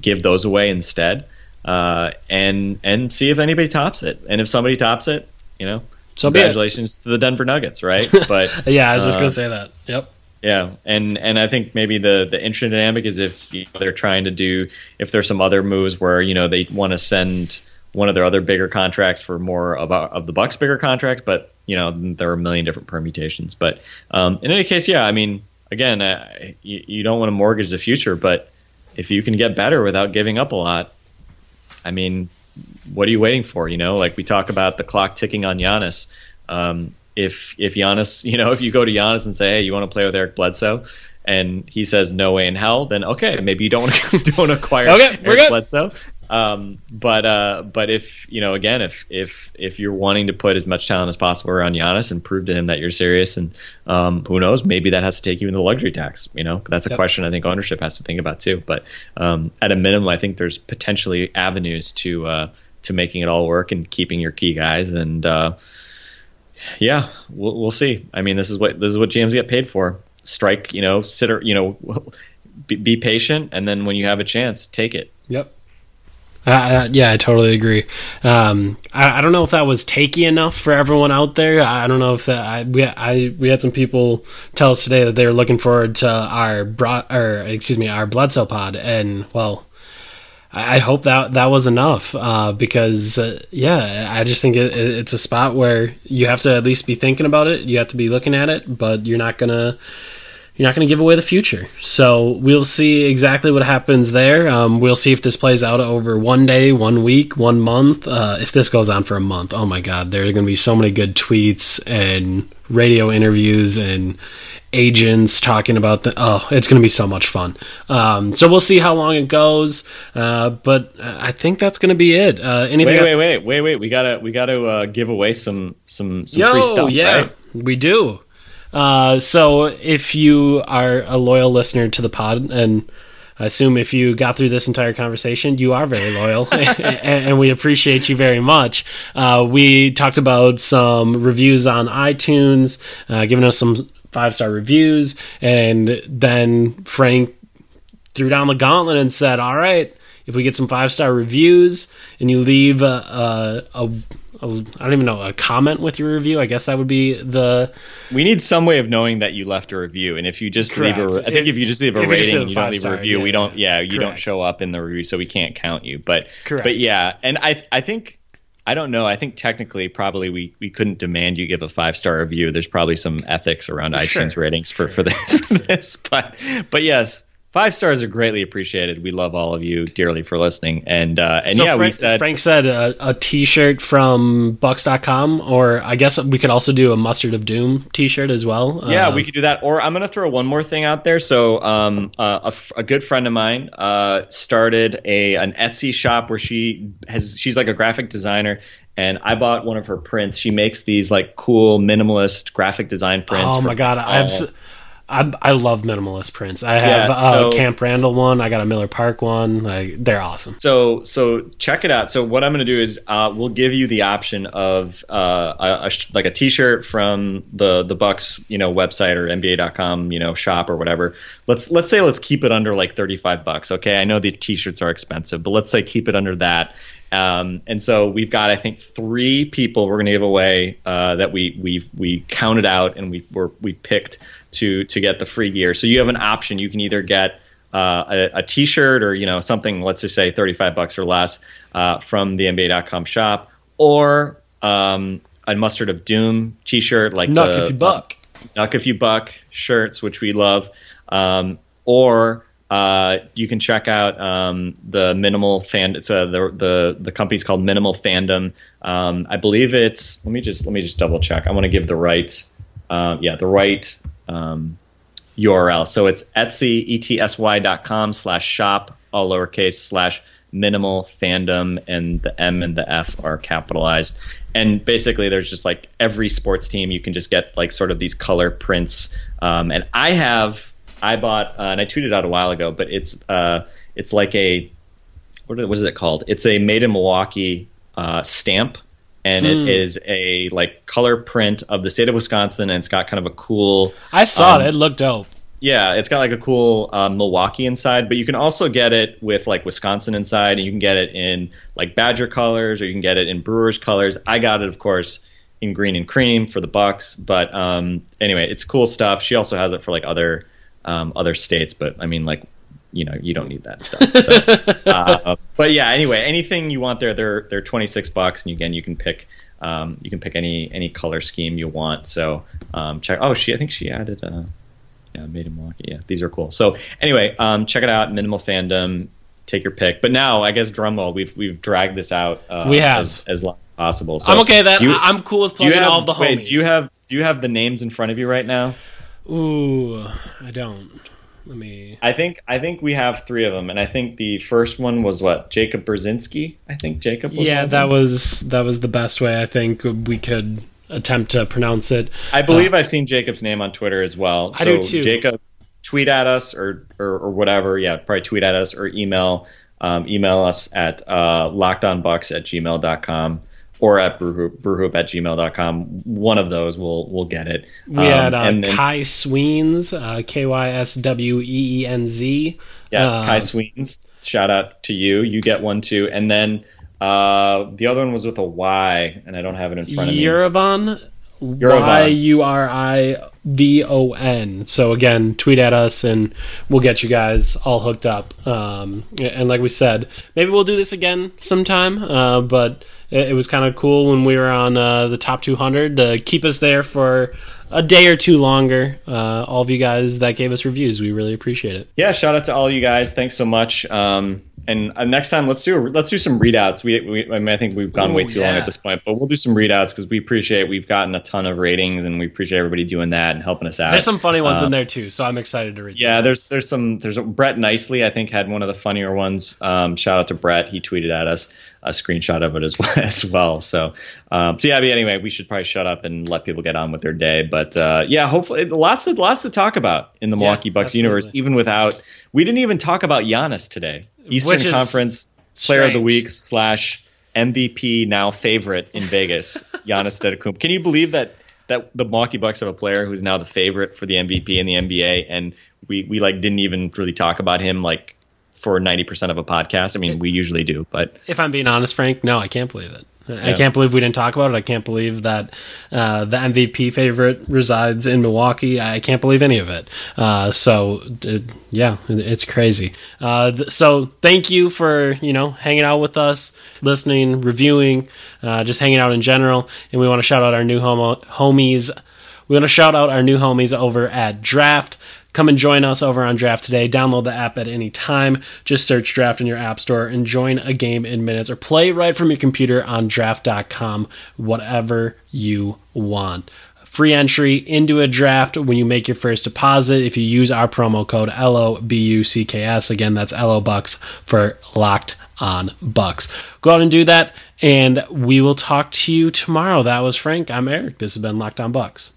give those away instead, uh, and and see if anybody tops it. And if somebody tops it, you know, So congratulations to the Denver Nuggets, right? But Yeah, I was just uh, gonna say that. Yep. yeah, and and I think maybe the the interesting dynamic is if you know, they're trying to do if there's some other moves where you know they want to send one of their other bigger contracts for more of, of the Bucks bigger contracts, but you know there are a million different permutations. But um, in any case, yeah, I mean, again, uh, you, you don't want to mortgage the future, but if you can get better without giving up a lot, I mean, what are you waiting for? You know, like we talk about the clock ticking on Giannis. Um, if if Giannis, you know, if you go to Giannis and say, "Hey, you want to play with Eric Bledsoe," and he says, "No way in hell," then okay, maybe you don't don't acquire Okay, Eric. Bledsoe. Um, but uh, but if you know, again, if if if you're wanting to put as much talent as possible around Giannis and prove to him that you're serious, and um, who knows, maybe that has to take you into the luxury tax. You know, that's a Yep. question I think ownership has to think about too. But um, at a minimum, I think there's potentially avenues to uh, to making it all work and keeping your key guys and. Uh, yeah, we'll, we'll see. I mean, this is what this is what GMs get paid for. Strike, you know, sit, or, you know, be, be patient, and then when you have a chance, take it. Yep. Uh, yeah, I totally agree. Um, I, I don't know if that was takey enough for everyone out there. I don't know if that I, we I we had some people tell us today that they were looking forward to our bro, or excuse me our blood cell pod, and well, I I hope that that was enough uh, because uh, yeah, I just think it, it, it's a spot where you have to at least be thinking about it. You have to be looking at it, but you're not gonna you're not going to give away the future. So we'll see exactly what happens there. Um, we'll see if this plays out over one day, one week, one month. Uh, if this goes on for a month, oh my God, there are going to be so many good tweets and radio interviews and agents talking about the. Oh, it's going to be so much fun. Um, so we'll see how long it goes. Uh, but uh, I think that's going to be it. Uh, anything? Wait, wait, wait, wait, wait. We gotta we gotta uh, give away some some some Yo, free stuff, yeah, right? we do. Uh, so if you are a loyal listener to the pod, and I assume if you got through this entire conversation, you are very loyal, and, and we appreciate you very much. Uh, we talked about some reviews on iTunes, uh, giving us some five star reviews, and then Frank threw down the gauntlet and said, "All right, if we get some five star reviews and you leave a, a I don't even know a comment with your review, I guess that would be the We need some way of knowing that you left a review, and if you just leave a, Correct. I think If- if you just leave a you rating, leave you don't leave a review. yeah, we don't, yeah. you don't show up in the review, so we can't count you. But Correct. but yeah, and I I think. I don't know. I think technically, probably we, we couldn't demand you give a five star review. There's probably some ethics around Sure, iTunes ratings for, for this for this. But but yes, five stars are greatly appreciated. We love all of you dearly for listening. And uh, and so yeah, Frank, we said Frank said a, a t-shirt from bucks.com or I guess we could also do a mustard of doom t-shirt as well. Yeah, Uh, we could do that. Or I'm going to throw one more thing out there. So, um, uh, a, a good friend of mine uh, started a an Etsy shop where she has she's like a graphic designer, and I bought one of her prints. She makes these like cool minimalist graphic design prints. Oh my god, I have. all- s- I, I love minimalist prints. I have Yeah, a Camp Randall one. I got a Miller Park one. Like they're awesome. So so check it out. So what I'm going to do is uh, we'll give you the option of uh, a, a like a T-shirt from the the Bucks you know website or NBA.com you know shop or whatever. Let's let's say let's keep it under like 35 bucks. Okay, I know the T-shirts are expensive, but let's say keep it under that. Um, and so we've got I think three people we're going to give away uh, that we we we counted out and we were we picked to to get the free gear. So you have an option. You can either get uh, a, a T-shirt or you know something, let's just say 35 bucks or less uh, from the NBA.com shop, or um, a Mustard of Doom T-shirt like Nuck the, if you buck. Nuck if you buck shirts, which we love, um, or uh, you can check out um, the minimal fan. It's a the the the company's called Minimal Fandom. Um, I believe it's. Let me just let me just double check. I want to give the right. Uh, yeah, the right um, URL. So it's Etsy etsy dot com slash shop all lowercase slash minimal fandom and the M and the F are capitalized. And basically, there's just like every sports team you can just get like sort of these color prints. Um, and I have I bought uh, and I tweeted out a while ago, but it's uh, it's like a what is, it called? It's a made in Milwaukee uh, stamp, and it is a like color print of the state of Wisconsin, and it's got kind of a cool I saw um, it. It looked dope. yeah, it's got like a cool uh, Milwaukee inside, but you can also get it with like Wisconsin inside, and you can get it in like Badger colors, or you can get it in Brewers colors. I got it, of course, in green and cream for the Bucks. But um, anyway, it's cool stuff. She also has it for like other um, other states, but I mean, like you know, you don't need that stuff. So, uh, but yeah, anyway, anything you want there, they're they're twenty six bucks, and again, you can pick. Um, you can pick any any color scheme you want. So um, check. Oh, she I think she added. Uh, yeah, made in Milwaukee. Yeah, these are cool. So anyway, um, check it out. Minimal fandom. Take your pick. But now, I guess drumroll. We've we've dragged this out. Uh, We have. as, as long as possible. So I'm okay that. you- I'm cool with plugging have, all the wait, homies. do you have do you have the names in front of you right now? Ooh, I don't. Let me. I think I think we have three of them, and I think the first one was what Jacob Brzezinski. I think Jacob. Was Yeah, that was that was the best way I think we could attempt to pronounce it. I believe I've seen Jacob's name on Twitter as well. I do too. Jacob, tweet at us or, or or whatever. Yeah, probably tweet at us or email um, email us at uh, lockedonbucks at gmail.com or at brewhoop, at gmail.com. One of those will will get it. We Um, had uh, and Kai Sweens, uh, K Y S W E E N Z. Yes, Uh, Kai Sweens. Shout out to you. You get one too. And then uh, the other one was with a Y, and I don't have it in front of me. Yuravon. Y U R I V O N. So again, tweet at us and we'll get you guys all hooked up. Um, and like we said, maybe we'll do this again sometime. Uh, but it, it was kind of cool when we were on uh, the top 200 to keep us there for a day or two longer. Uh, all of you guys that gave us reviews, we really appreciate it. yeah, shout out to all you guys. Thanks so much. Um, and uh, next time, let's do let's do some readouts. We, we I, mean, I think we've gone Ooh, way too long at this point, but we'll do some readouts because we appreciate we've gotten a ton of ratings and we appreciate everybody doing that and helping us out. There's some funny ones Uh, in there too, so I'm excited to read. some. Yeah, there's there's some there's a, Brett Nicely I think had one of the funnier ones. Um, shout out to Brett, he tweeted at us a screenshot of it as well. As well. So um, so yeah, but anyway, we should probably shut up and let people get on with their day. But uh, yeah, hopefully lots of lots to talk about in the Milwaukee Bucks absolutely. universe, even without we didn't even talk about Giannis today. Eastern Conference Player of the. Week slash MVP now favorite in Vegas, Giannis Antetokounmpo. Can you believe that? That the Milwaukee Bucks have a player who's now the favorite for the MVP in the NBA, and we, we like didn't even really talk about him like for ninety percent of a podcast. I mean, we usually do, but if I'm being honest, Frank, no, I can't believe it. I can't believe we didn't talk about it. I can't believe that uh, the MVP favorite resides in Milwaukee. I can't believe any of it. Uh, so, uh, yeah, it's crazy. Uh, th- so, thank you for you know hanging out with us, listening, reviewing, uh, just hanging out in general. And we want to shout out our new homo- homies. We want to shout out our new homies over at Draft. Come and join us over on Draft today. Download the app at any time. Just search Draft in your app store and join a game in minutes or play right from your computer on draft.com, whatever you want. Free entry into a draft when you make your first deposit if you use our promo code LOBUCKS. Again, that's LO Bucks for locked on Bucks. Go out and do that, and we will talk to you tomorrow. That was Frank. I'm Eric. This has been Locked on Bucks.